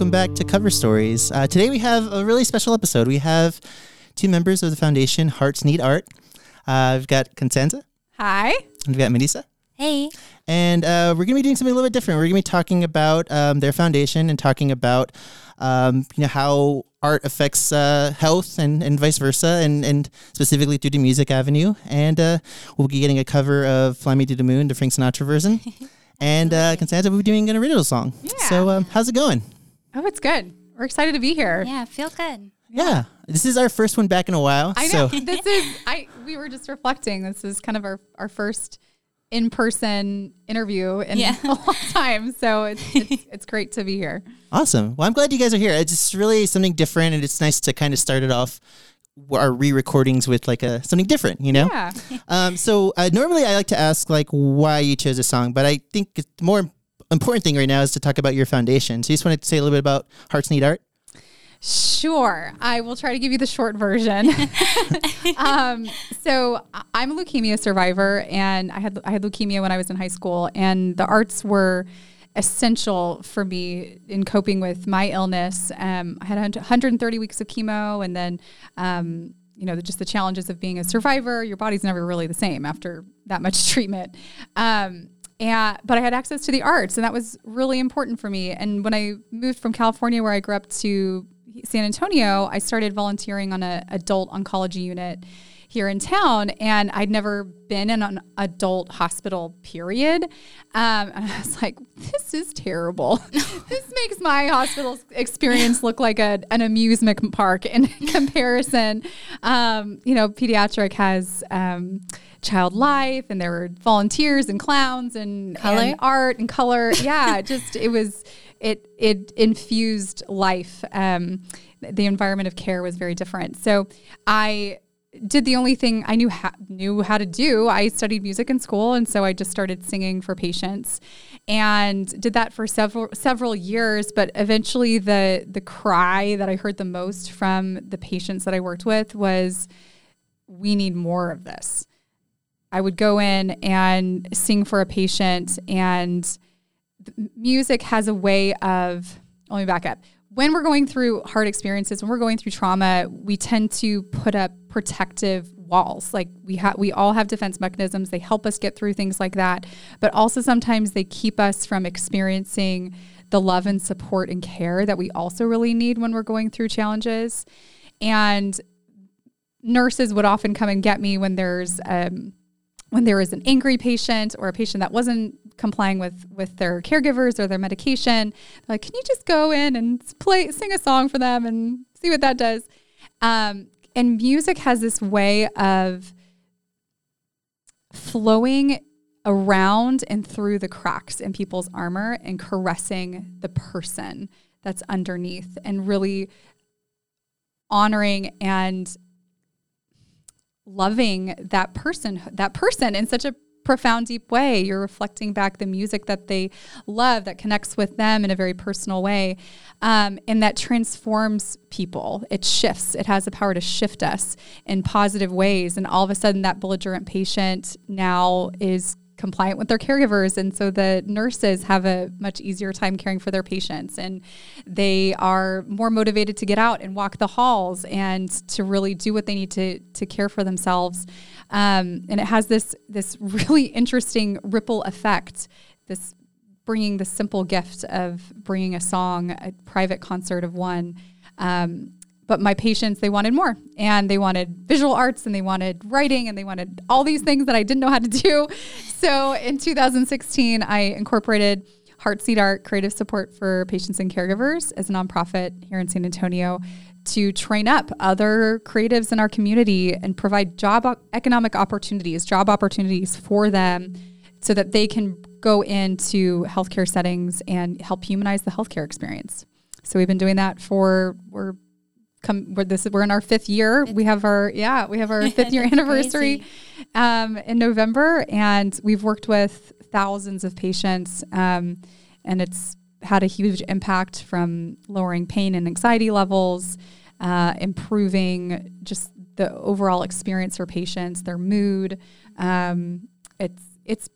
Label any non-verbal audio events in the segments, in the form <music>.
welcome back to Cover Stories. Uh, today we have a really special episode. We have two members of the foundation, Hearts Need Art. Uh, we've got Constanza. Hi. And we've got Melissa. Hey. And uh, we're going to be doing something a little bit different. We're going to be talking about um, their foundation and talking about um, you know how art affects uh, health and, and vice versa, and, and specifically through the music avenue. And uh, we'll be getting a cover of "Fly Me to the Moon," the Frank Sinatra version. <laughs> and uh, Constanza will be doing an original song. Yeah. So um, how's it going? Oh, it's good. We're excited to be here. Yeah, feel good. Yeah. This is our first one back in a while. I know. So this is I we were just reflecting. This is kind of our, our first in person interview in Yeah. <laughs> a long time. So it's, it's <laughs> it's great to be here. awesome. Well, I'm glad you guys are here. It's just really something different, and it's nice to kind of start it off our re-recordings with like a something different, you know. Yeah. Um, so uh, normally I like to ask like why you chose a song, but I think it's more important thing right now is to talk about your foundation. So you just wanted to say a little bit about Hearts Need Art. Sure. I will try to give you the short version. <laughs> <laughs> um, so I'm a leukemia survivor and I had I had leukemia when I was in high school and the arts were essential for me in coping with my illness. Um, I had 130 weeks of chemo and then um, you know, just the challenges of being a survivor. Your body's never really the same after that much <laughs> treatment. Um, and, but I had access to the arts, and that was really important for me. And when I moved from California, where I grew up, to San Antonio, I started volunteering on an adult oncology unit here in town, and I'd never been in an adult hospital. Period. Um, and I was like, "This is terrible. <laughs> this makes my hospital experience look like a, an amusement park in <laughs> comparison." Um, you know, pediatric has. Um, child life and there were volunteers and clowns and, and art and color. <laughs> Yeah just it was it it infused life. Um, the environment of care was very different. So i did the only thing i knew how, knew how to do. I studied music in school and so i just started singing for patients and did that for several several years. But eventually the the cry that i heard the most from the patients that i worked with was we need more of this I would go in and sing for a patient, and music has a way of. Let me back up. When we're going through hard experiences, when we're going through trauma, we tend to put up protective walls. Like we have, we all have defense mechanisms. They help us get through things like that, but also sometimes they keep us from experiencing the love and support and care that we also really need when we're going through challenges. And nurses would often come and get me when there's um, when there is an angry patient or a patient that wasn't complying with with their caregivers or their medication like can you just go in and play sing a song for them and see what that does? Um, and music has this way of flowing around and through the cracks in people's armor and caressing the person that's underneath and really honoring and loving that person that person in such a profound deep way. You're reflecting back the music that they love that connects with them in a very personal way um, and that transforms people. It shifts. It has the power to shift us in positive ways. And all of a sudden that belligerent patient now is compliant with their caregivers. And so the nurses have a much easier time caring for their patients. And they are more motivated to get out and walk the halls and to really do what they need to to care for themselves. Um, and it has this this really interesting ripple effect this bringing the simple gift of bringing a song a private concert of one um, but my patients they wanted more. And they wanted visual arts and they wanted writing and they wanted all these things that i didn't know how to <laughs> do. So in 2016 i incorporated Hearts Need Art creative support for patients and caregivers as a nonprofit here in san antonio to train up other creatives in our community and provide job economic opportunities job opportunities for them so that they can go into healthcare settings and help humanize the healthcare experience. So we've been doing that for we're come we're this we're in our fifth year. We have our yeah, we have our <laughs> fifth year anniversary um, in November, and we've worked with thousands of patients, um, and it's had a huge impact from lowering pain and anxiety levels, uh, improving just the overall experience for patients, their mood. Um, it's it's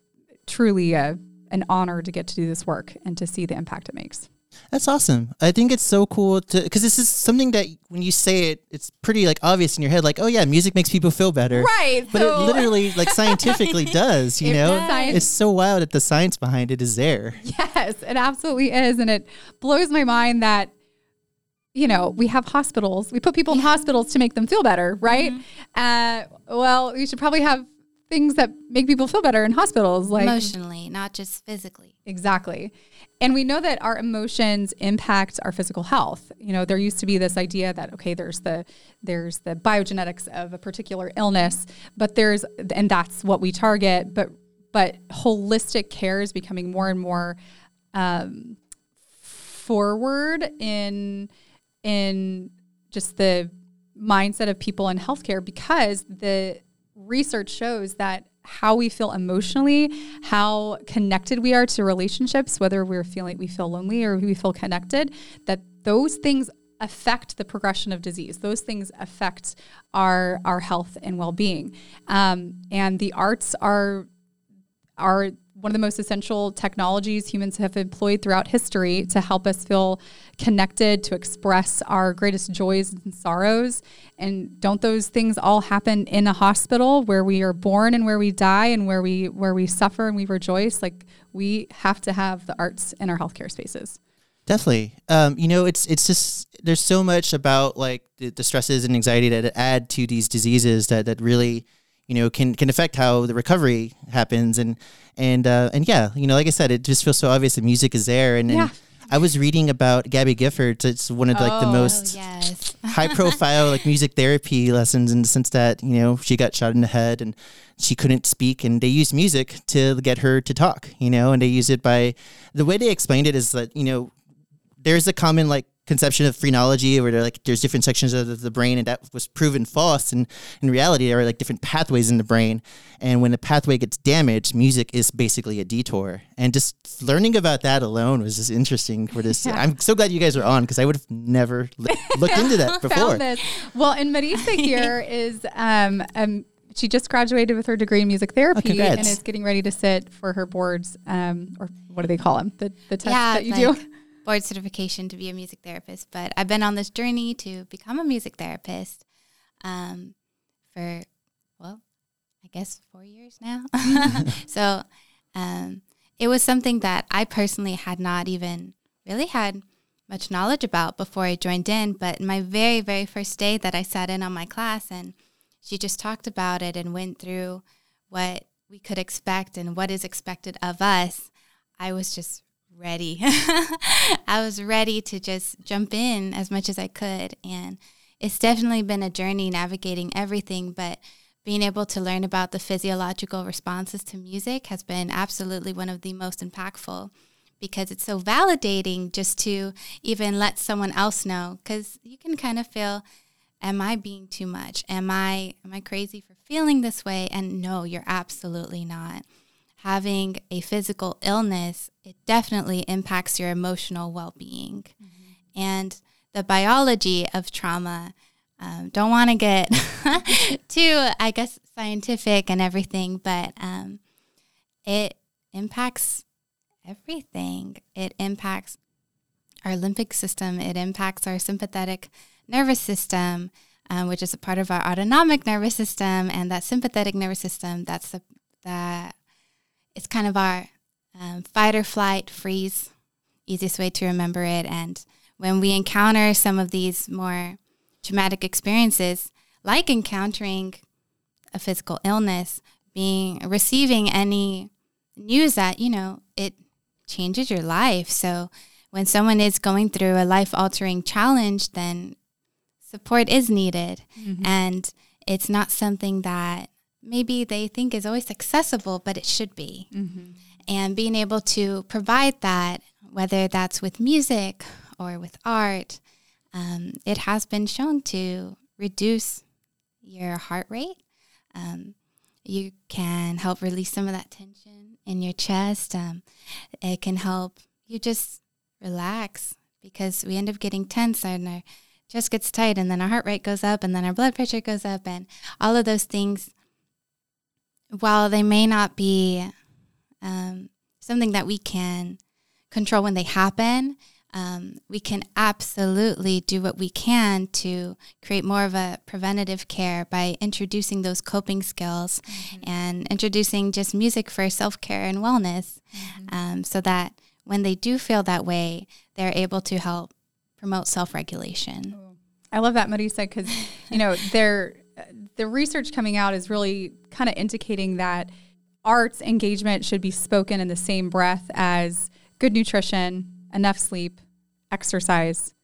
truly a, an honor to get to do this work and to see the impact it makes. That's awesome. I think it's so cool to because this is something that when you say it, it's pretty like obvious in your head. Like, oh yeah, music makes people feel better, Right. But so- it literally, like <laughs> scientifically, does. You It know, does. it's so wild that the science behind it is there. Yes, it absolutely is. And it blows my mind that, you know, we have hospitals. We put people in hospitals to make them feel better, right? Uh, well, we should probably have things that make people feel better in hospitals. Like, Emotionally, not just physically. Exactly. And we know that our emotions impact our physical health. You know, there used to be this idea that okay, there's the there's the biogenetics of a particular illness, but there's and that's what we target, but but holistic care is becoming more and more um, forward in in just the mindset of people in healthcare because the research shows that how we feel emotionally, how connected we are to relationships, whether we're feeling we feel lonely or we feel connected, that those things affect the progression of disease. Those things affect our our health and well being. Um, and the arts are are one of the most essential technologies humans have employed throughout history to help us feel connected, to express our greatest joys and sorrows. And don't those things all happen in a hospital where we are born and where we die and where we where we suffer and we rejoice? Like we have to have the arts in our healthcare spaces. Definitely. Um, you know, it's it's just there's so much about like the, the stresses and anxiety that add to these diseases that that really you know can can affect how the recovery happens and and uh, and yeah, you know, like I said, it just feels so obvious that music is there and. and Yeah. I was reading about Gabby Giffords. It's one of like the Oh. most Oh, yes. <laughs> high profile like music therapy lessons in the sense that you know she got shot in the head and she couldn't speak and they used music to get her to talk you know and they use it by the way they explained it is that you know there's a common like conception of phrenology where they're like there's different sections of the brain and that was proven false and in reality there are like different pathways in the brain and when the pathway gets damaged music is basically a detour and just learning about that alone was just interesting for this Yeah. i'm so glad you guys are on because i would have never li- looked into that <laughs> before this. Well, and Marisa <laughs> here is um, um she just graduated with her degree in music therapy congrats. and is getting ready to sit for her boards um, or what do they call them the the tests yeah, that you like do. Board certification to be a music therapist. But I've been on this journey to become a music therapist um, for, well, I guess four years now. <laughs> <laughs> so um, it was something that I personally had not even really had much knowledge about before I joined in. But my very, very first day that I sat in on my class and she just talked about it and went through what we could expect and what is expected of us, I was just ready. <laughs> I was ready to just jump in as much as I could. And it's definitely been a journey navigating everything, but being able to learn about the physiological responses to music has been absolutely one of the most impactful because it's so validating just to even let someone else know because you can kind of feel am i being too much am i am i crazy for feeling this way and no you're absolutely not having a physical illness it definitely impacts your emotional well-being. And the biology of trauma um, don't want to get <laughs> too i guess scientific and everything but um, it impacts everything. It impacts our limbic system. It impacts our sympathetic nervous system um, which is a part of our autonomic nervous system. And that sympathetic nervous system that's the that it's kind of our um, fight or flight freeze easiest way to remember it. And when we encounter some of these more traumatic experiences like encountering a physical illness being receiving any news that you know it changes your life. So when someone is going through a life altering challenge then support is needed. And it's not something that maybe they think is always accessible but it should be. And being able to provide that whether that's with music or with art um, it has been shown to reduce your heart rate. Um, you can help release some of that tension in your chest. Um, it can help you just relax because we end up getting tense and our chest gets tight and then our heart rate goes up and then our blood pressure goes up and all of those things while they may not be um, something that we can control when they happen um, we can absolutely do what we can to create more of a preventative care by introducing those coping skills and introducing just music for self care and wellness um, so that when they do feel that way, they're able to help promote self regulation. I love that Marisa because you know <laughs> there the research coming out is really kind of indicating that arts engagement should be spoken in the same breath as good nutrition, enough sleep, exercise,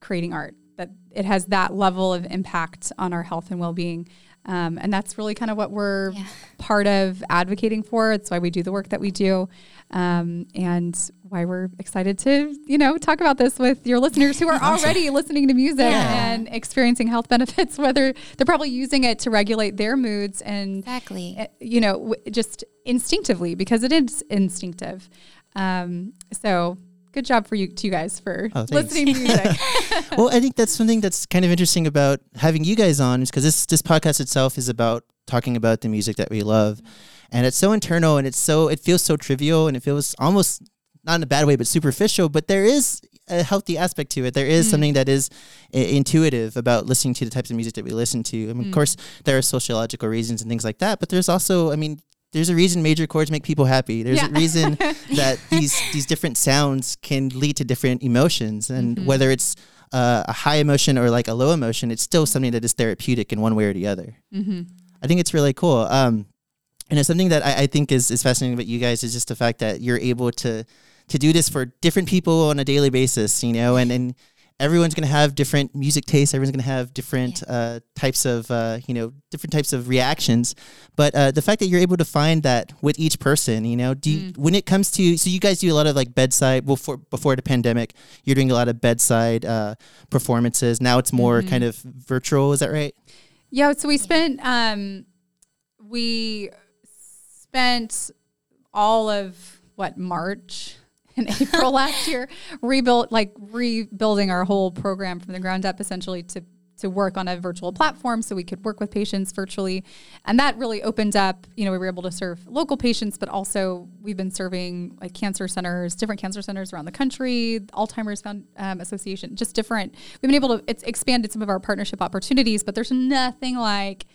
creating art. That it has that level of impact on our health and well being. Um, and that's really kind of what we're Yeah. part of advocating for. It's why we do the work that we do, um, and why we're excited to, you know, talk about this with your listeners who are <laughs> already listening to music Yeah. and experiencing health benefits. <laughs> Whether they're probably using it to regulate their moods and Exactly. uh, you know, just instinctively because it is instinctive. Um, so good job for you, to you guys for Oh, listening to music. <laughs> well, I think that's something that's kind of interesting about having you guys on, is because this this podcast itself is about talking about the music that we love, and it's so internal and it's so it feels so trivial and it feels almost not in a bad way but superficial, but there is a healthy aspect to it. There is something that is I- intuitive about listening to the types of music that we listen to. I mean, of course, there are sociological reasons and things like that, but there's also, I mean. There's a reason major chords make people happy. There's Yeah. a reason <laughs> that these these different sounds can lead to different emotions, and whether it's uh, a high emotion or like a low emotion, it's still something that is therapeutic in one way or the other. mm-hmm. I think it's really cool. Um, and it's something that I, I think is, is fascinating about you guys is just the fact that you're able to to do this for different people on a daily basis, you know, and, and everyone's going to have different music tastes. Everyone's going to have different uh, types of, uh, you know, different types of reactions. But uh, the fact that you're able to find that with each person, you know, do you, when it comes to, so you guys do a lot of like bedside, before, before the pandemic, you're doing a lot of bedside uh, performances. Now it's more kind of virtual. Is that right? Yeah, so we spent um we spent all of what March and April last year rebuilt like rebuilding our whole program from the ground up essentially to to work on a virtual platform so we could work with patients virtually and that really opened up you know we were able to serve local patients but also we've been serving like cancer centers different cancer centers around the country alzheimer's Found, um, association just different we've been able to it's expanded some of our partnership opportunities but there's nothing like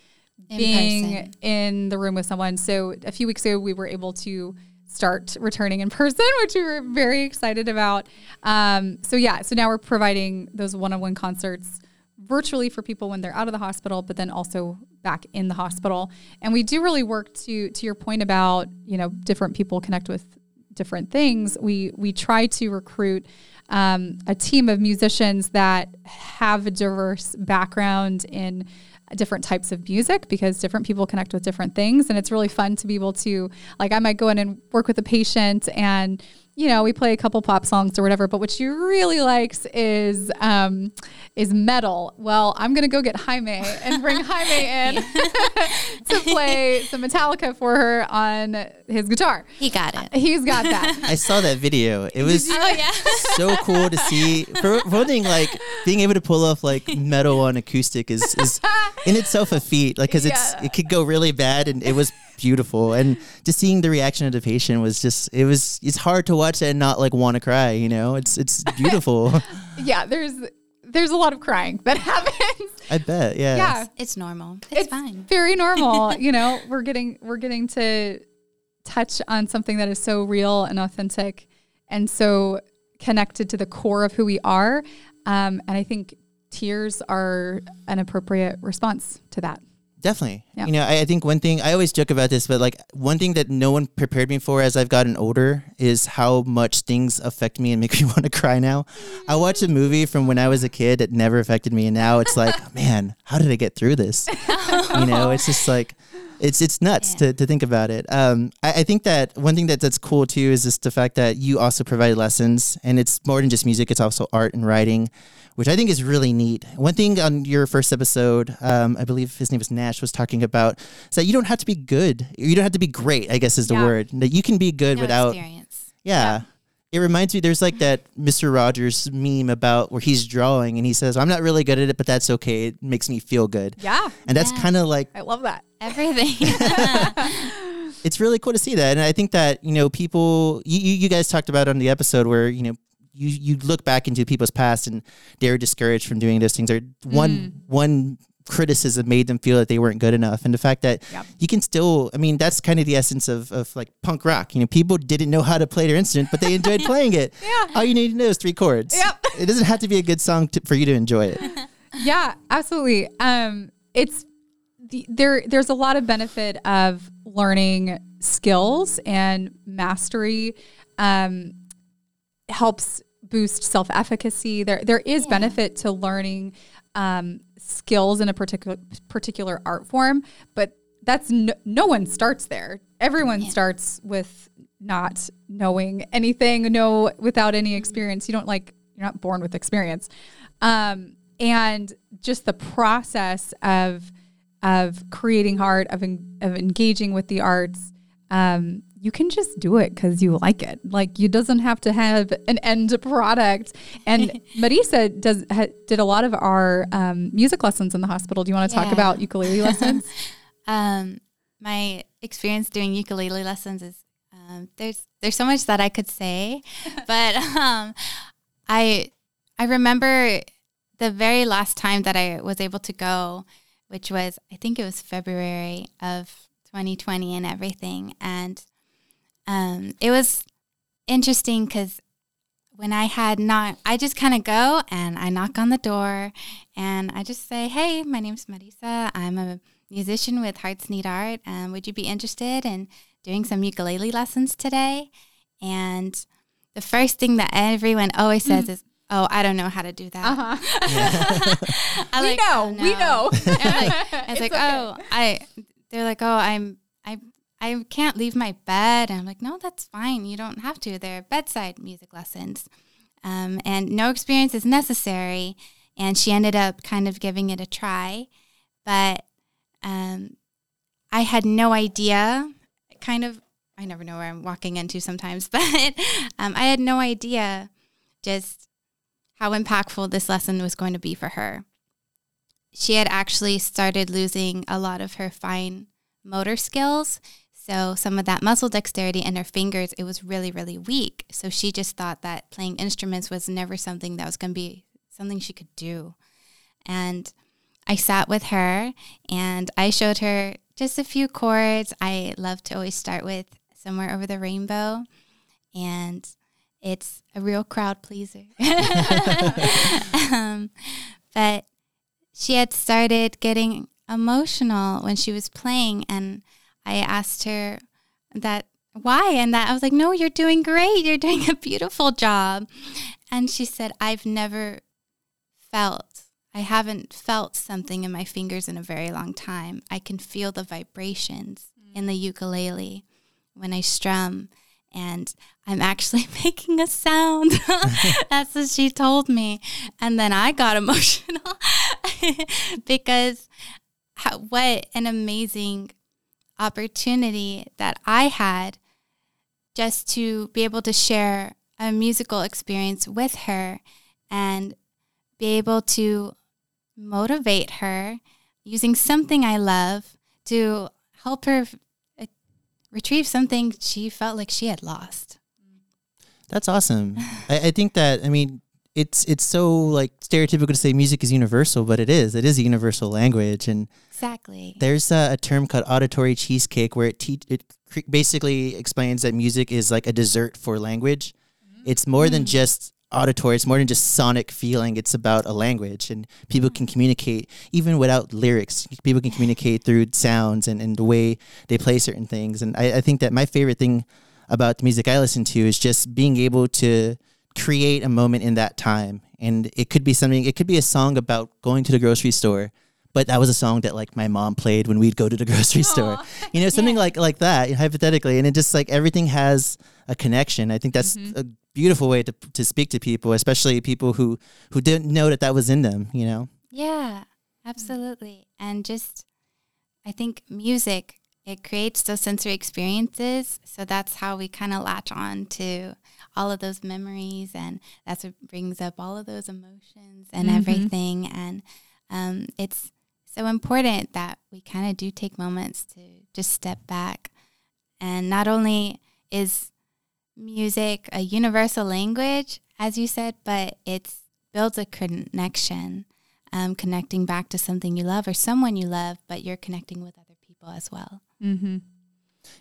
In being person. in the room with someone. So a few weeks ago, we were able to start returning in person, <laughs> which we were very excited about. Um, so yeah, so now we're providing those one-on-one concerts virtually for people when they're out of the hospital, but then also back in the hospital. And we do really work to to your point about you know different people connect with different things. We we try to recruit um, a team of musicians that have a diverse background in different types of music because different people connect with different things. And it's really fun to be able to like I might go in and work with a patient and you know we play a couple pop songs or whatever but what she really likes is um, is metal well I'm gonna go get Jaime and bring Jaime <laughs> in <laughs> to play some Metallica for her on his guitar He got it. he's got that <laughs> I saw that video. It was Oh yeah. so cool to see. For, for one thing, like being able to pull off like metal on acoustic is, is in itself a feat. Like, cause it's it could go really bad, and it was beautiful. And just seeing the reaction of the patient was just it was it's hard to watch and not like want to cry. You know, it's it's <laughs> beautiful. yeah there's there's a lot of crying that <laughs> happens I bet. Yeah. yeah It's normal. It's, fine. very normal. <laughs> you know, we're getting we're getting to touch on something that is so real and authentic and so connected to the core of who we are. Um, and I think tears are an appropriate response to that. Definitely. Yeah. You know, I, I think one thing I always joke about this, but like one thing that no one prepared me for as I've gotten older is how much things affect me and make <laughs> me want to cry now. I watched a movie from when I was a kid that never affected me, and now it's like, <laughs> man, how did I get through this? you know, it's just like it's it's nuts Yeah. to, to think about it. Um, I, I think that one thing that that's cool too is just the fact that you also provide lessons, and it's more than just music; it's also art and writing, which I think is really neat. One thing on your first episode, um, I believe his name was Nash, was talking about is that you don't have to be good, you don't have to be great. I guess is the Yeah. word that you can be good No without experience. yeah. It reminds me, there's like that Mr. Rogers meme about where he's drawing and he says, I'm not really good at it, but that's okay. It makes me feel good. Yeah. And that's Yeah. kind of like, I love that. Everything. <laughs> it's really cool to see that. And I think that, you know, people, you you guys talked about on the episode where, you know, you you look back into people's past and they're discouraged from doing those things or one Mm. one criticism made them feel that they weren't good enough and the fact that Yep. you can still i mean that's kind of the essence of, of like punk rock you know people didn't know how to play their instrument but they <laughs> enjoyed playing it Yeah. all you need to know is three chords Yep. <laughs> it doesn't have to be a good song to, for you to enjoy it <laughs> yeah, absolutely. Um, it's the, there. There's a lot of benefit of learning skills and mastery. Um, helps boost self efficacy. There, there is benefit to learning um, skills in a particular particular art form, but that's no, no one starts there. Everyone starts with not knowing anything, no without any experience. You don't like you're not born with experience, um, and just the process of of creating art, of en- of engaging with the arts. Um, you can just do it because you like it. Like you doesn't have to have an end product. And <laughs> Marisa does ha, did a lot of our um, music lessons in the hospital. Do you want to talk Yeah. about ukulele lessons? <laughs> Um, my experience doing ukulele lessons is um, there's there's so much that I could say, <laughs> but um, I I remember the very last time that I was able to go, which was I think it was February of 2020 and everything, and um, it was interesting because when I had not, I just kind of go and I knock on the door and I just say, Hey, my name's Marisa. I'm a musician with Hearts Need Art. Um, would you be interested in doing some ukulele lessons today? And the first thing that everyone always says is, Oh, I don't know how to do that. Uh-huh. <laughs> I we like, know, "Oh, we no." know. <laughs> I'm like, <laughs> I was It's like, okay. oh, I. They're like, oh, I'm, I, I can't leave my bed. And I'm like, no, that's fine. You don't have to. They're bedside music lessons, um, and no experience is necessary. And she ended up kind of giving it a try, but um, I had no idea. Kind of, I never know where I'm walking into sometimes, <laughs> but um, I had no idea just how impactful this lesson was going to be for her she had actually started losing a lot of her fine motor skills. So some of that muscle dexterity in her fingers, it was really, really weak. So she just thought that playing instruments was never something that was going to be something she could do. And I sat with her and I showed her just a few chords. I love to always start with Somewhere Over the Rainbow. And it's a real crowd pleaser. <laughs> um, but she had started getting emotional when she was playing and I asked her that why and that I was like no you're doing great you're doing a beautiful job and she said I've never felt I haven't felt something in my fingers in a very long time I can feel the vibrations in the ukulele when I strum and I'm actually <laughs> making a sound. <laughs> That's what she told me. And then I got <laughs> emotional because how, what an amazing opportunity that I had just to be able to share a musical experience with her and be able to motivate her using something I love to help her uh, retrieve something she felt like she had lost. That's awesome. <laughs> I, I think that I mean it's it's so like stereotypical to say music is universal, but it is. It is a universal language, and Exactly. there's a, a term called auditory cheesecake where it te- it cre- basically explains that music is like a dessert for language. Mm-hmm. It's more than mm. just auditory. It's more than just sonic feeling. It's about a language, and people can mm. communicate even without lyrics. People can communicate through sounds and, and the way they play certain things. And I, I think that my favorite thing about the music I listen to is just being able to create a moment in that time. And it could be something, it could be a song about going to the grocery store, but that was a song that like my mom played when we'd go to the <laughs> grocery store. You know, something like like that, hypothetically. And it just like everything has a connection. I think that's mm-hmm. a beautiful way to, to speak to people, especially people who who didn't know that that was in them, you know? Yeah, absolutely. And just, I think music, it creates those sensory experiences. So that's how we kind of latch on to all of those memories. And that's what brings up all of those emotions and Mhm. everything. And um, it's so important that we kind of do take moments to just step back. And not only is music a universal language, as you said, but it's builds a connection, um, connecting back to something you love or someone you love, but you're connecting with other people as well. Mm-hmm.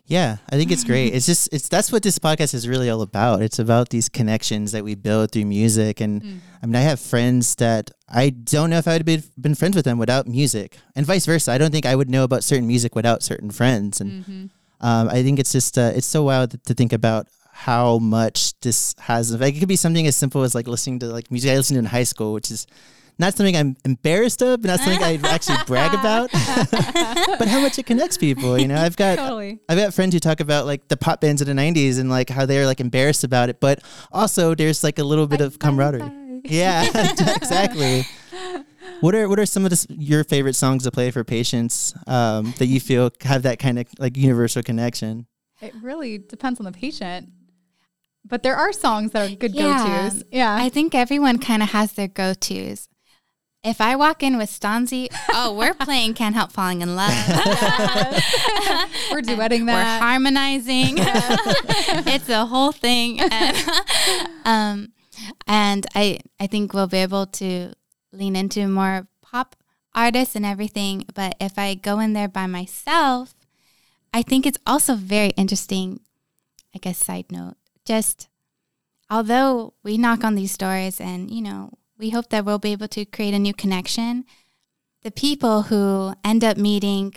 Yeah, I think it's great. <laughs> It's just it's that's what this podcast is really all about. It's about these connections that we build through music, and Mm. I mean, I have friends that I don't know if I would have been, been friends with them without music, and vice versa. I don't think I would know about certain music without certain friends, and Mm-hmm. um, I think it's just uh, it's so wild to, think about how much this has. Like, it could be something as simple as like listening to like music I listened to in high school, which is not something I'm embarrassed of, but not something I <laughs> actually brag about. <laughs> but how much it connects people, you know. I've got Totally. I've got friends who talk about like the pop bands of the '90s and like how they're like embarrassed about it, but also there's like a little bit of camaraderie. Yeah, <laughs> exactly. What are what are some of the, your favorite songs to play for patients um, that you feel have that kind of like universal connection? It really depends on the patient. But there are songs that are good Yeah. go-tos. Yeah. I think everyone kind of has their go tos. If I walk in with Stanzi, oh, we're <laughs> playing Can't Help Falling in Love. <laughs> We're duetting that. We're harmonizing. <laughs> it's a whole thing. And, um, and I, I think we'll be able to lean into more pop artists and everything. But if I go in there by myself, I think it's also very interesting. I guess, side note, just although we knock on these doors and, you know, we hope that we'll be able to create a new connection, the people who end up meeting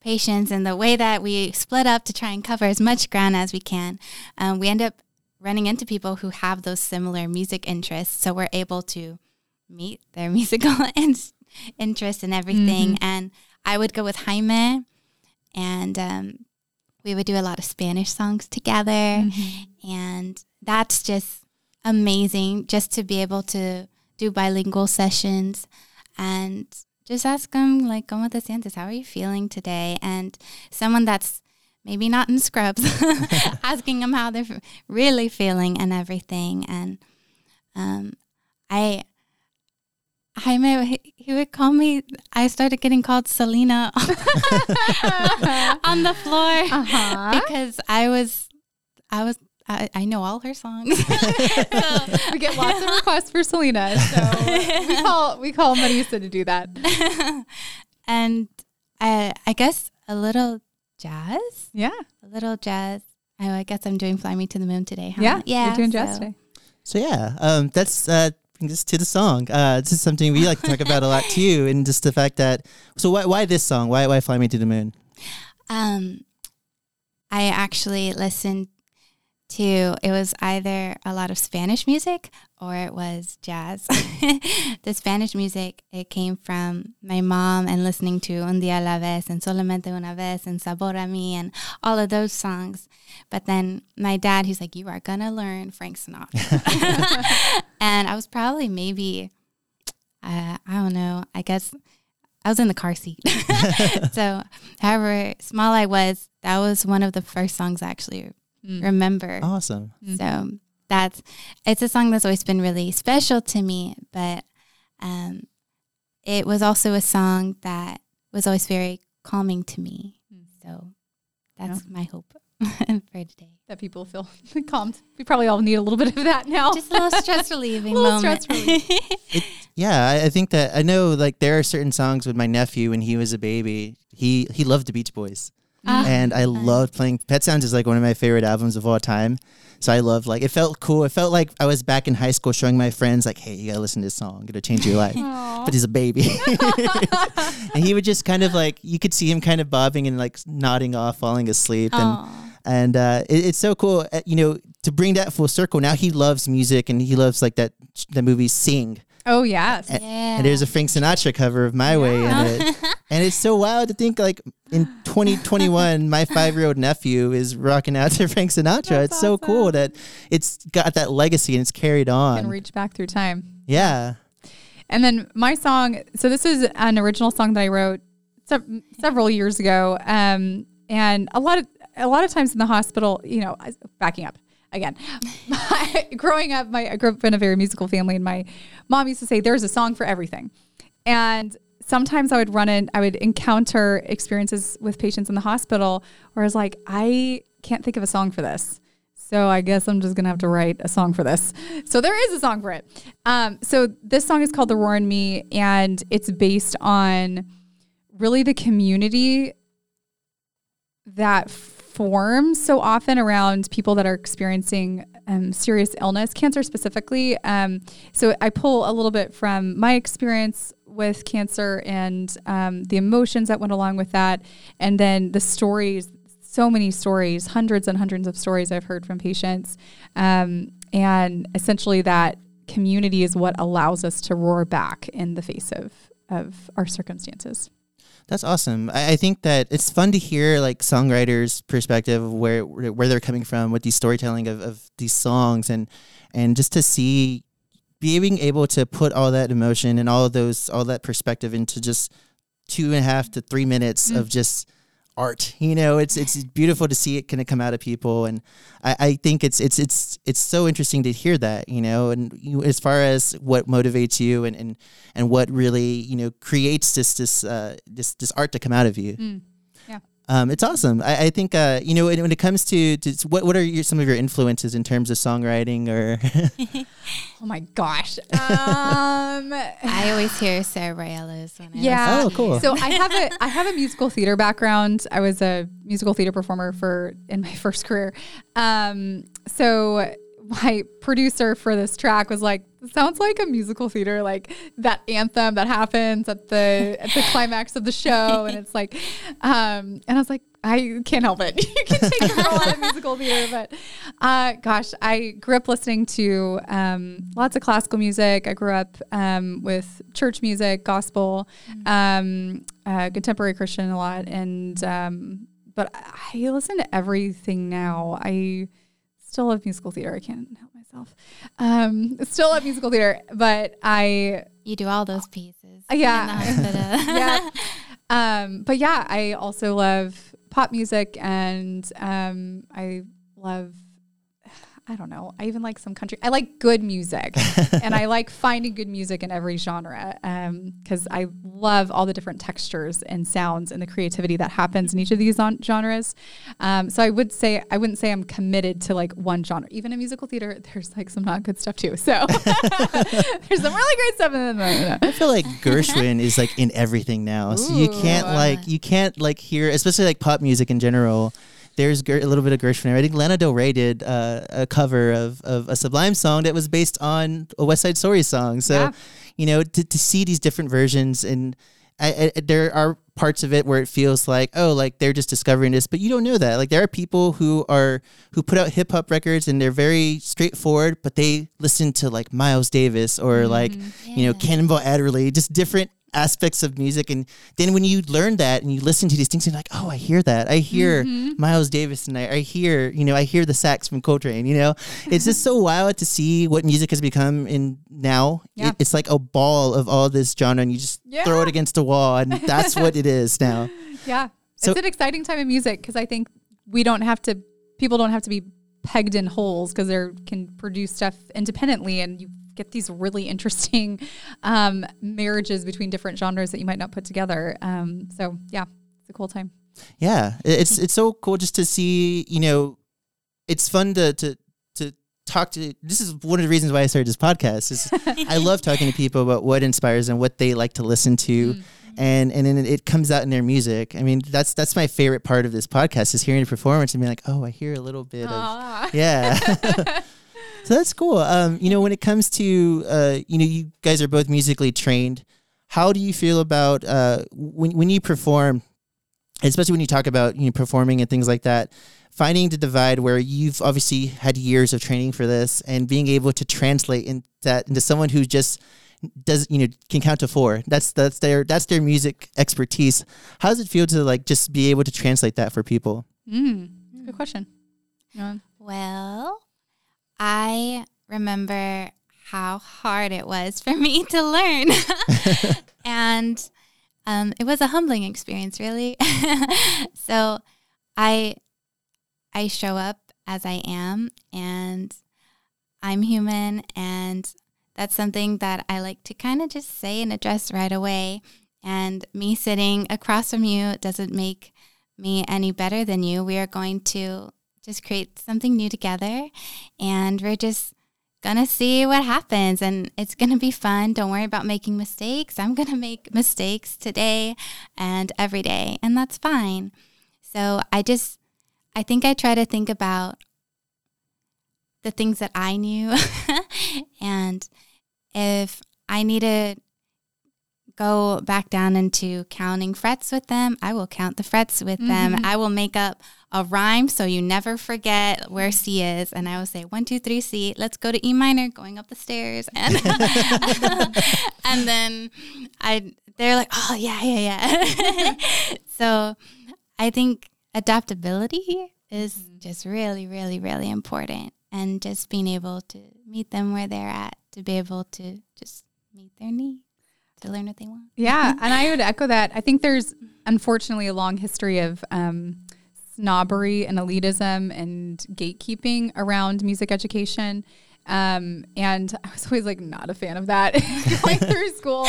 patients and the way that we split up to try and cover as much ground as we can, um, we end up running into people who have those similar music interests. So we're able to meet their <laughs> musical in- interests and everything. And I would go with Jaime, and um, we would do a lot of Spanish songs together. Mm-hmm. And that's just amazing just to be able to do bilingual sessions and just ask them, like, ¿Cómo te sientes? How are you feeling today? And someone that's maybe not in scrubs, <laughs> <laughs> asking them how they're really feeling and everything. And um, I, Jaime, he, he would call me, I started getting called Selena <laughs> on the floor Uh-huh. because I was, I was, I, I know all her songs. <laughs> <laughs> we get lots of requests for Selena. So we <laughs> call we call Marisa to do that. and I, I guess a little jazz, Yeah. a little jazz. Oh, I guess I'm doing "Fly Me to the Moon" today. Huh? Yeah. yeah. You're doing jazz so- today. So yeah, um, that's uh, just to the song. Uh, this is something we like to talk about a lot too, and just the fact that. So why why this song? Why why fly me to the moon? Um, I actually listened to it was either a lot of Spanish music or it was jazz. <laughs> the Spanish music it came from my mom and listening to Un día a la vez and Solamente una vez and Sabor a mí and all of those songs. But then my dad, he's like, "You are gonna learn Frank Sinatra," <laughs> <laughs> and I was probably maybe, uh, I don't know. I guess I was in the car seat. so, however small I was, that was one of the first songs I actually Mm. remember. Awesome. So that's it's a song that's always been really special to me, but um, it was also a song that was always very calming to me. Mm. So that's Yeah. my hope <laughs> for today. That people feel <laughs> calmed. We probably all need a little bit of that now. Just a little stress <laughs> relieving Little moment. stress relief. Yeah, I, I think that I know like there are certain songs with my nephew when he was a baby. He he loved the Beach Boys. Ah, and I fun. loved playing. Pet Sounds is like one of my favorite albums of all time. So I loved like it felt cool. It felt like I was back in high school showing my friends like, "Hey, you gotta listen to this song. It'll change your life." But he's a baby, <laughs> and he would just kind of like you could see him kind of bobbing and like nodding off, falling asleep, and and uh, it, it's so cool. uh, You know, to bring that full circle. Now he loves music and he loves like that the movie Sing. Oh yes. And- yeah. And there's a Frank Sinatra cover of My Way in it. <laughs> And it's so wild to think like in 2021, my five year old nephew is rocking out to Frank Sinatra. That's it's so cool that it's got that legacy and it's carried on and reach back through time. yeah. And then my song, so this is an original song that I wrote sev- several years ago. Um, and a lot of a lot of times in the hospital, you know, backing up again. <laughs> growing up, my I grew up in a very musical family, and my mom used to say, "There's a song for everything." And sometimes I would run in, I would encounter experiences with patients in the hospital where I was like, I can't think of a song for this. so I guess I'm just gonna have to write a song for this. So there is a song for it. Um, so this song is called "The Roar in Me," and it's based on really the community that forms so often around people that are experiencing um, serious illness, cancer specifically. Um, so I pull a little bit from my experience with cancer and um, the emotions that went along with that, and then the stories. So many stories, hundreds and hundreds of stories I've heard from patients, um, and essentially that community is what allows us to roar back in the face of of our circumstances. That's awesome. I, I, think that it's fun to hear like songwriters' perspective of where where they're coming from with these storytelling of, of these songs and and just to see being able to put all that emotion and all of those all that perspective into just two and a half to three minutes mm. of just art. You know, it's it's beautiful to see it kind of come out of people, and I, I think it's it's it's it's so interesting to hear that. You know, and you, as far as what motivates you and and and what really you know creates this this uh, this this art to come out of you. Mm. Yeah. Um, it's awesome. I, I think uh, you know when, when, it comes to, to what what are your, some of your influences in terms of songwriting or <laughs> oh my gosh. Um, <laughs> I always hear Sara Bareilles. When I yeah. Oh, cool. So I have a I have a musical theater background. I was a musical theater performer for in my <laughs> first career. Um, so my producer for this track was like, sounds like a musical theater, like that anthem that happens at the at the climax of the show, <laughs> and it's like, um, and I was like, I can't help it. <laughs> you can take a role at musical theater, but uh, gosh, I grew up listening to um, lots of classical music. I grew up um, with church music, gospel, mm. um, uh, contemporary Christian a lot, and um, but I listen to everything now. I still love musical theater. I can't help myself. Um, still love musical theater, but I you do all those pieces. Yeah, <laughs> <laughs> yeah. Um, but yeah, I also love pop music, and um, I love I don't know. I even like some country. I like good music, <laughs> and I like finding good music in every genre because um, I love all the different textures and sounds and the creativity that happens in each of these on- genres. Um, so I would say I wouldn't say I'm committed to like one genre. Even in musical theater, there's like some not good stuff too. So <laughs> <laughs> there's some really great stuff in there. I feel like Gershwin is like in everything now, so you can't like you can't like hear, especially like pop music in general there's a little bit of Gershwin. I think Lana Del Rey did uh, a cover of, of a Sublime song that was based on a West Side Story song. So, yeah. you know, to, to see these different versions and I, I, there are parts of it where it feels like oh like they're just discovering this but you don't know that like there are people who are who put out hip hop records and they're very straightforward but they listen to like Miles Davis or mm, like yeah. you know Cannonball Adderley just different aspects of music. And then when you learn that and you listen to these things, you're like, oh, I hear that. I hear mm-hmm. Miles Davis and I, I hear, you know, I hear the sax from Coltrane, you know, it's just so <laughs> wild to see what music has become in now. Yeah. It, it's like a ball of all this genre and you just yeah. throw it against a wall and that's what it is now. <laughs> Yeah. So, it's an exciting time in music because I think we don't have to, people don't have to be pegged in holes because they can produce stuff independently and you get these really interesting um, marriages between different genres that you might not put together. Um, so yeah, it's a cool time. Yeah, it's <laughs> it's so cool just to see. You know, it's fun to to to talk to. This is one of the reasons why I started this podcast. Is <laughs> I love talking to people about what inspires them, what they like to listen to. Mm and and then it comes out in their music. I mean, that's that's my favorite part of this podcast is hearing a performance and being like, oh, I hear a little bit Aww. of yeah. <laughs> So that's cool. Um, you know, when it comes to uh, you know, you guys are both musically trained. How do you feel about uh, when when you perform, especially when you talk about you know performing and things like that? Finding the divide where you've obviously had years of training for this and being able to translate in that into someone who just does you know can count to four that's that's their that's their music expertise how does it feel to like just be able to translate that for people mm, good question well I remember how hard it was for me to learn. <laughs> and um, it was a humbling experience, really. <laughs> so I I show up as I am and I'm human and that's something that I like to kind of just say and address right away. And me sitting across from you doesn't make me any better than you. We are going to just create something new together. And we're just to see what happens. And it's to be fun. Don't worry about making mistakes. I'm to make mistakes today and every day. And that's fine. So I just, I think I try to think about the things that I knew. <laughs> and if I need to go back down into counting frets with them, I will count the frets with mm-hmm. them. I will make up a rhyme so you never forget where C is. And I will say, one, two, three, C, let's go to E minor, going up the stairs. And, <laughs> and then I, they're like, oh, yeah, yeah, yeah. <laughs> so I think adaptability is mm-hmm. just really, really, really important. And just being able to meet them where they're at, to be able to just meet their needs to learn what they want. Yeah, <laughs> and I would echo that. I think there's unfortunately a long history of um, snobbery and elitism and gatekeeping around music education. Um, and I was always like not a fan of that <laughs> going through <laughs> school.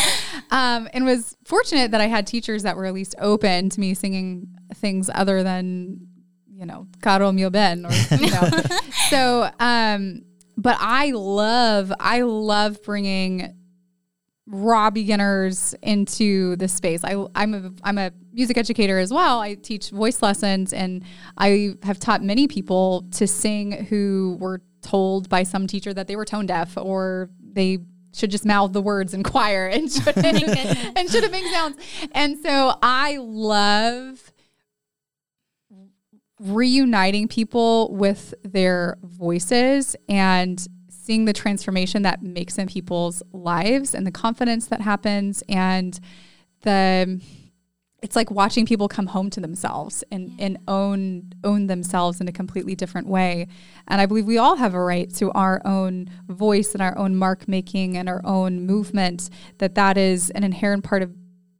Um, and was fortunate that I had teachers that were at least open to me singing things other than, you know, Caro mio ben or, you know. so, um, but I love, I love bringing raw beginners into the space. I, I'm a I'm a music educator as well. I teach voice lessons, and I have taught many people to sing who were told by some teacher that they were tone deaf or they should just mouth the words in <laughs> choir and shouldn't and shouldn't make sounds. And so I love reuniting people with their voices and seeing the transformation that makes in people's lives and the confidence that happens and the it's like watching people come home to themselves and, yeah. and own own themselves in a completely different way. And I believe we all have a right to our own voice and our own mark making and our own movement. That that is an inherent part of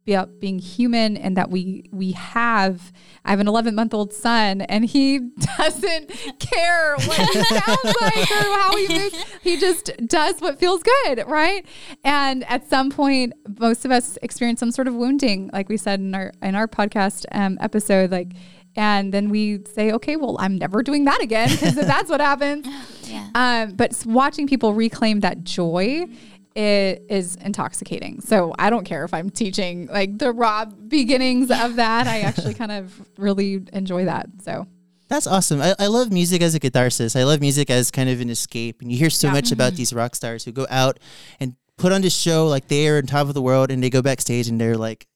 about being human and that we we have I have an 11 month old son and he <laughs> doesn't care what he <laughs> sounds like or how he moves. He just does what feels good, right? And at some point, most of us experience some sort of wounding, like we said in our in our podcast um, episode, like and then we say, okay, well, I'm never doing that again because that's what happens. <laughs> Yeah. Um, but watching people reclaim that joy it is intoxicating. So I don't care if I'm teaching like the raw beginnings of that. I actually <laughs> kind of really enjoy that. So that's awesome. I, I love music as a catharsis. I love music as kind of an escape. And you hear so yeah. much mm-hmm. about these rock stars who go out and put on this show like they are on top of the world and they go backstage and they're like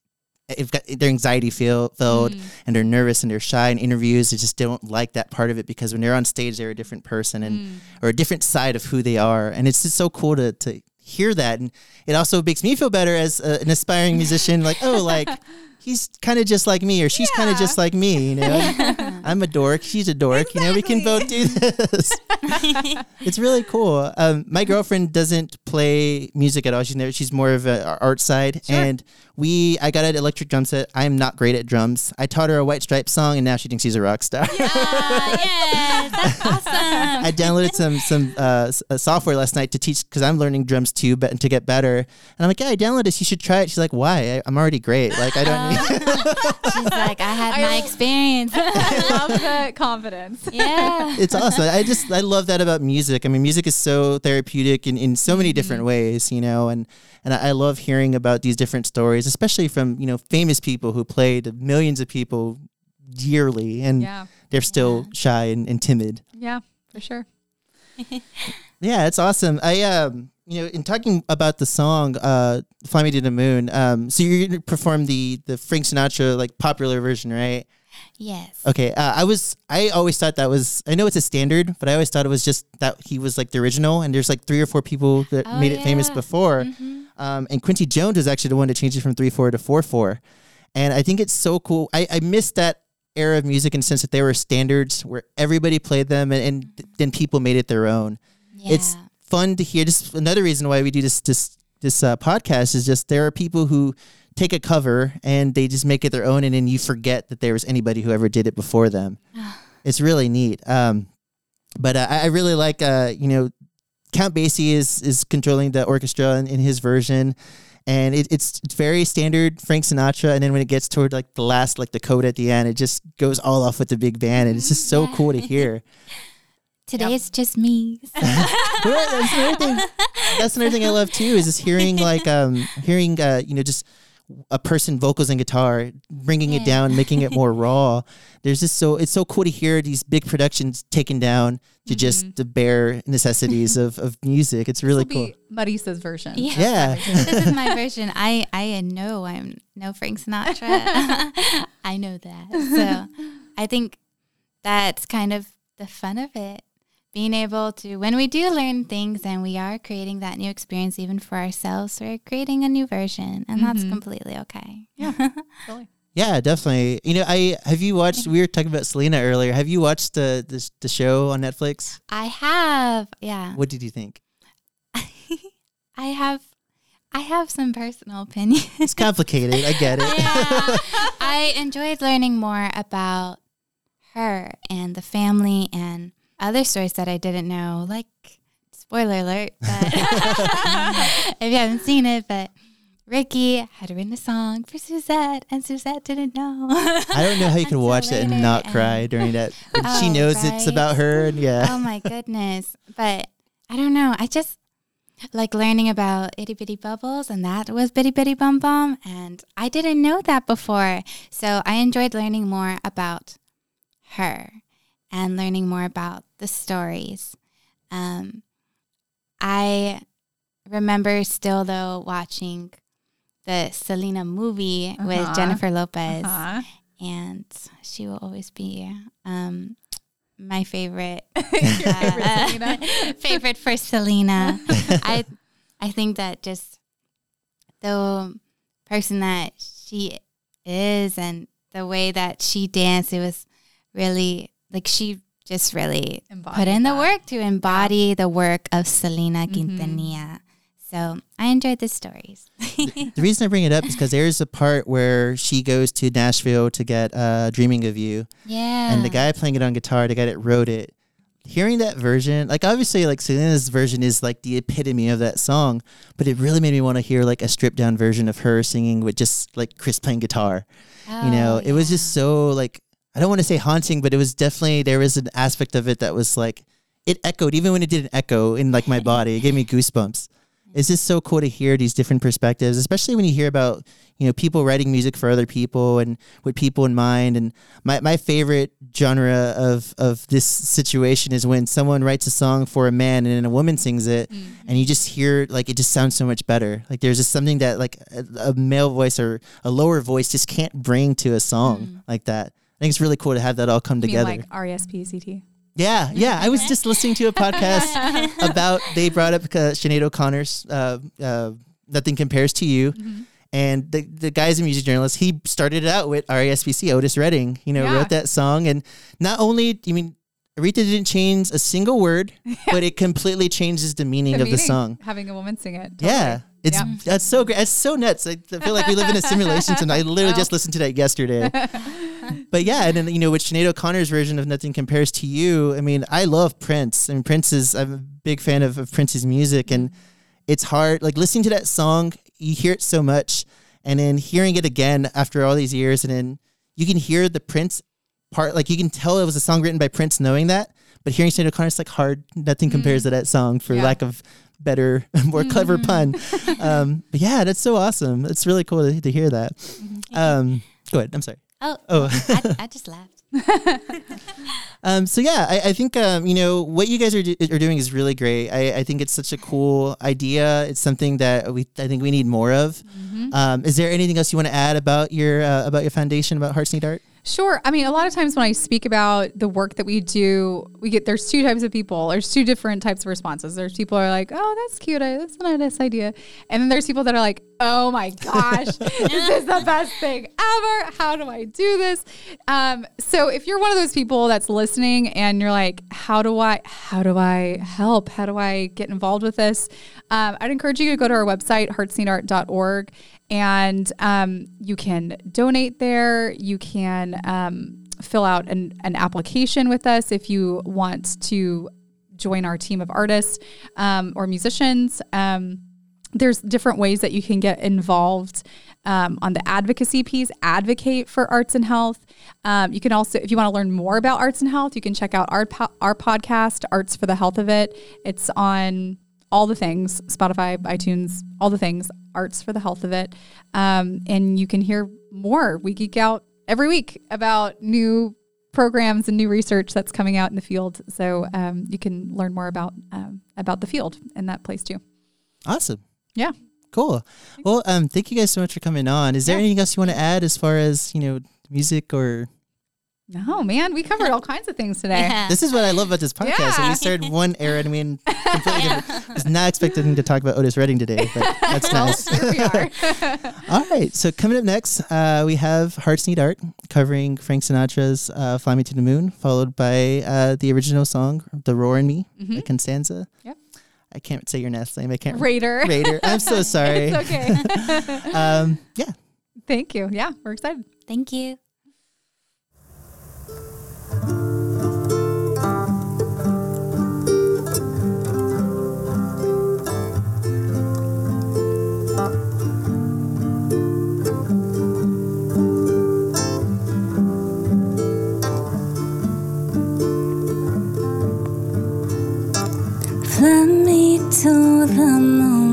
got their anxiety feel, filled mm. and they're nervous and they're shy in interviews. They just don't like that part of it because when they're on stage, they're a different person and mm. or a different side of who they are. And it's just so cool to, to hear that. And it also makes me feel better as a, an aspiring musician like oh like <laughs> he's kind of just like me or she's yeah. kind of just like me you know? <laughs> I'm a dork she's a dork exactly. you know? We can both do this. <laughs> It's really cool. Um, my girlfriend doesn't play music at all. She's never, she's more of an art side. Sure. and we I got an electric drum set I'm not great at drums I taught her a White Stripes song and now she thinks she's a rock star yeah, yes, that's <laughs> awesome I downloaded some some uh, uh, software last night to teach because I'm learning drums too but to get better and I'm like yeah I downloaded this you should try it she's like why I, am already great like I don't need <laughs> She's like, I have <laughs> I my experience. I love the confidence. Yeah. It's awesome. I just, I love that about music. I mean, music is so therapeutic in, in so many different mm-hmm. ways, you know, and, and I, I love hearing about these different stories, especially from, you know, famous people who played millions of people yearly and yeah. they're still yeah. shy and, and timid. Yeah, for sure. <laughs> yeah, it's awesome. I, um, you know, in talking about the song uh, "Fly Me to the Moon," um, so you're gonna perform the the Frank Sinatra like popular version, right? Yes. Okay. Uh, I was. I always thought that was. I know it's a standard, but I always thought it was just that he was like the original, and there's like three or four people that oh, made it famous before. Mm-hmm. Um, and Quincy Jones was actually the one to change it from three four to four four, and I think it's so cool. I I missed that era of music in the sense that there were standards where everybody played them, and, and then people made it their own. Yeah. It's fun to hear. Just another reason why we do this this this uh, podcast is just there are people who take a cover and they just make it their own, and then you forget that there was anybody who ever did it before them. <sighs> it's really neat. Um, but uh, I really like uh, you know Count Basie is is controlling the orchestra in, in his version, and it, it's very standard Frank Sinatra. And then when it gets toward like the last like the coda at the end, it just goes all off with the big band, and it's just so cool to hear. <laughs> Today it's just me. <laughs> that's another thing. That's another thing I love too is just hearing like um hearing uh you know just a person vocals and guitar bringing it down making it more <laughs> raw there's just so it's so cool to hear these big productions taken down to just mm-hmm. the bare necessities of, of music it's really This will cool be Marissa's version. Yeah. yeah <laughs> this is my <laughs> version. I I know I'm no Frank Sinatra. I know that. So I think that's kind of the fun of it. Being able to, when we do learn things and we are creating that new experience, even for ourselves, we're creating a new version, and that's Mhm. completely okay. Really. <laughs> yeah definitely you know i have you watched we were talking about selena earlier have you watched the the, the show on netflix I have, yeah, what did you think <laughs> I have, I have some personal opinions. it's complicated i get <laughs> it yeah. I enjoyed learning more about her and the family and other stories that I didn't know, like spoiler alert, but <laughs> if you haven't seen it, but Ricky had written a song for Suzette and Suzette didn't know. I don't know how you <laughs> can watch that and not and- cry during that. <laughs> When she Oh, knows it's about her, and yeah, oh my goodness. But I don't know. I just like learning about itty bitty bubbles, and that was Bidi Bidi Bom Bom. And I didn't know that before. So I enjoyed learning more about her and learning more about the stories. Um, I remember still, though, watching the Selena movie with Uh-huh. Jennifer Lopez Uh-huh. and she will always be um, my favorite. <laughs> Favorite uh, Selena? <laughs> favorite for Selena. <laughs> I I think that just the person that she is and the way that she danced, it was really like she just really put Embodied in the work to embody the work of Selena Mhm. Quintanilla. So I enjoyed the stories. <laughs> the reason I bring it up is because there's a part where she goes to Nashville to get uh, "Dreaming of You," yeah. and the guy playing it on guitar, the guy that wrote it. Hearing that version, like obviously, like Selena's version is like the epitome of that song, but it really made me want to hear like a stripped down version of her singing with just like Chris playing guitar. you know, Oh, it was just so like I don't want to say haunting, but it was definitely there was an aspect of it that was like it echoed even when it didn't echo in like my body. It gave me goosebumps. It's just so cool to hear these different perspectives, especially when you hear about you know people writing music for other people and with people in mind. And my, my favorite genre of of this situation is when someone writes a song for a man and then a woman sings it, mm-hmm. and you just hear like it just sounds so much better. Like there's just something that like a, a male voice or a lower voice just can't bring to a song mm. like that. I think it's really cool to have that all come You together. like R E S P C T. Yeah, yeah. I was just listening to a podcast <laughs> about they brought up uh, Sinead O'Connor's uh, uh, "Nothing Compares to You," Mm-hmm. and the the guy's a music journalist. He started it out with RESPC. Otis Redding, you know, Yeah. wrote that song, and not only I mean. Aretha didn't change a single word, <laughs> but it completely changes the meaning of the song. Having a woman sing it. Yeah, it's Yeah. that's so great. It's so nuts. I feel like we live in a simulation tonight. I literally just <laughs> oh. listened to that yesterday. <laughs> but yeah, and then you know, with Sinead O'Connor's version of "Nothing Compares to You," I mean, I love Prince. I mean, Prince is I'm a big fan of, of Prince's music, and it's hard like listening to that song. You hear it so much, and then hearing it again after all these years, and then you can hear the Prince part. Like you can tell it was a song written by Prince, knowing that. But hearing Sinead O'Connor, it's like hard. Nothing compares to that song, for Yeah. lack of better, <laughs> more clever pun. <laughs> Um, but yeah, that's so awesome. It's really cool to, to hear that. Um, go ahead. I'm sorry. oh, Oh. I, I just <laughs> laughed. Um, so yeah, I, I think um, you know what you guys are, do- are doing is really great. I, I think it's such a cool idea. It's something that we I think we need more of. Um, is there anything else you want to add about your uh, about your foundation about Hearts Need Art? Sure. I mean, a lot of times when I speak about the work that we do, we get there's two types of people. There's two different types of responses. There's people are like, "Oh, that's cute. I, that's a nice idea," and then there's people that are like, "Oh my gosh, <laughs> this is the best thing ever. How do I do this?" Um, so if you're one of those people that's listening and you're like, "How do I? How do I help? How do I get involved with this?" Um, I'd encourage you to go to our website, heartsneedart.org, and um, you can donate there. You can um, fill out an, an application with us if you want to join our team of artists um, or musicians. Um, there's different ways that you can get involved um, on the advocacy piece, advocate for arts and health. Um, you can also, if you want to learn more about arts and health, you can check out our, po- our podcast, Arts for the Health of It. It's on all the things Spotify, iTunes, all the things, Arts for the Health of It. Um, and you can hear more. We geek out every week about new programs and new research that's coming out in the field. So um, you can learn more about um, about the field in that place too. Awesome. Yeah. Cool. Well, um, thank you guys so much for coming on. Is there Yeah. anything else you want to add as far as you know music or? No, man, we covered all kinds of things today. Yeah. This is what I love about this podcast. So Yeah. we started <laughs> one era and we completely different. I was not expecting to talk about Otis Redding today, but that's <laughs> nice. Here we are. <laughs> All right. So coming up next, uh, we have Hearts Need Art covering Frank Sinatra's uh, "Fly Me to the Moon," followed by uh, the original song "The Roar in Me" by Constanza. Yep. I can't say your last name. I can't. Raider. <laughs> Raider. I'm so <laughs> sorry. It's okay. <laughs> Um, yeah. Thank you. Yeah, we're excited. Thank you. To the moon,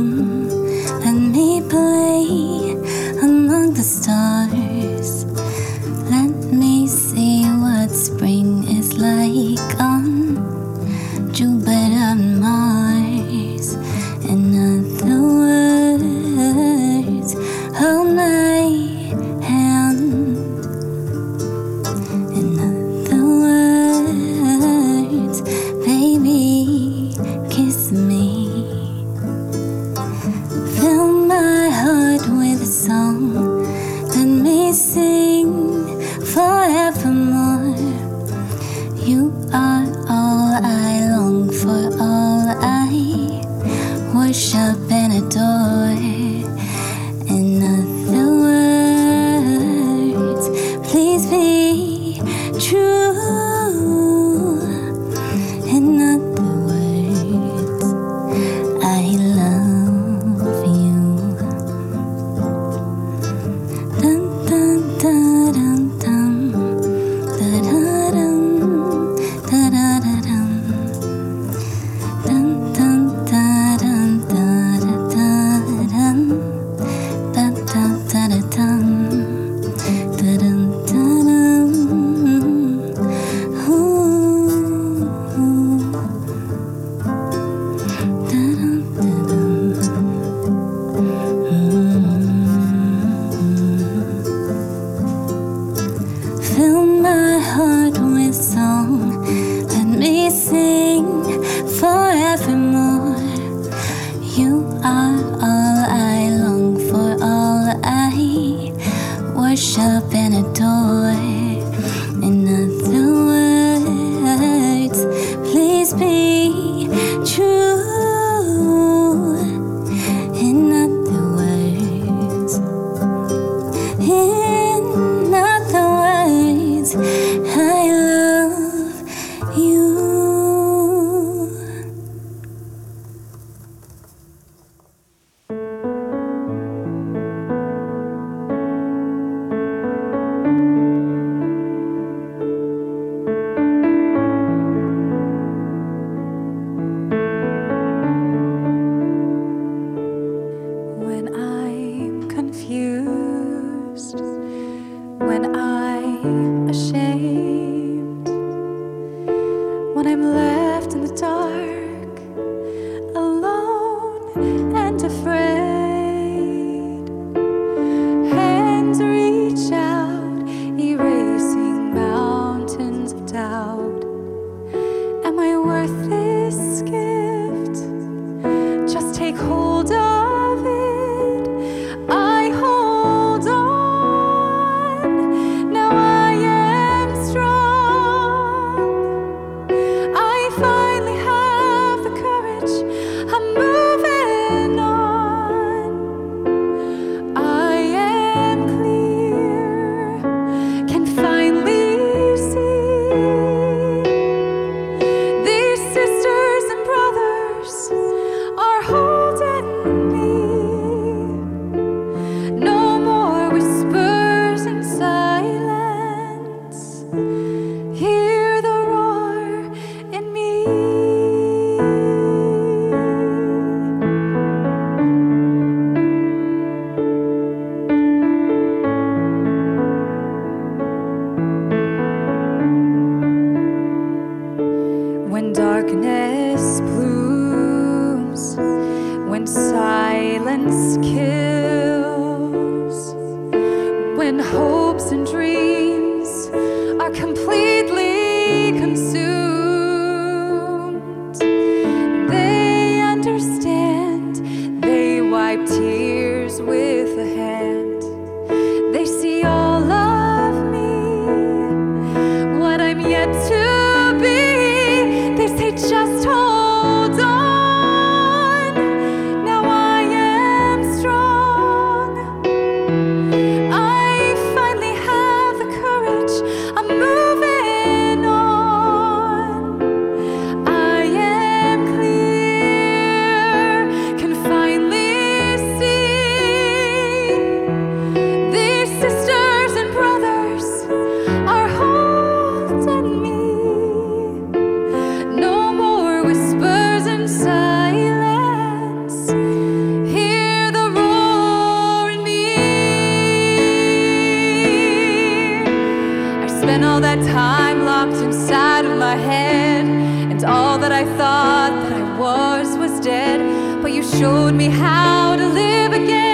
time locked inside of my head. And all that I thought that I was was dead. But you showed me how to live again.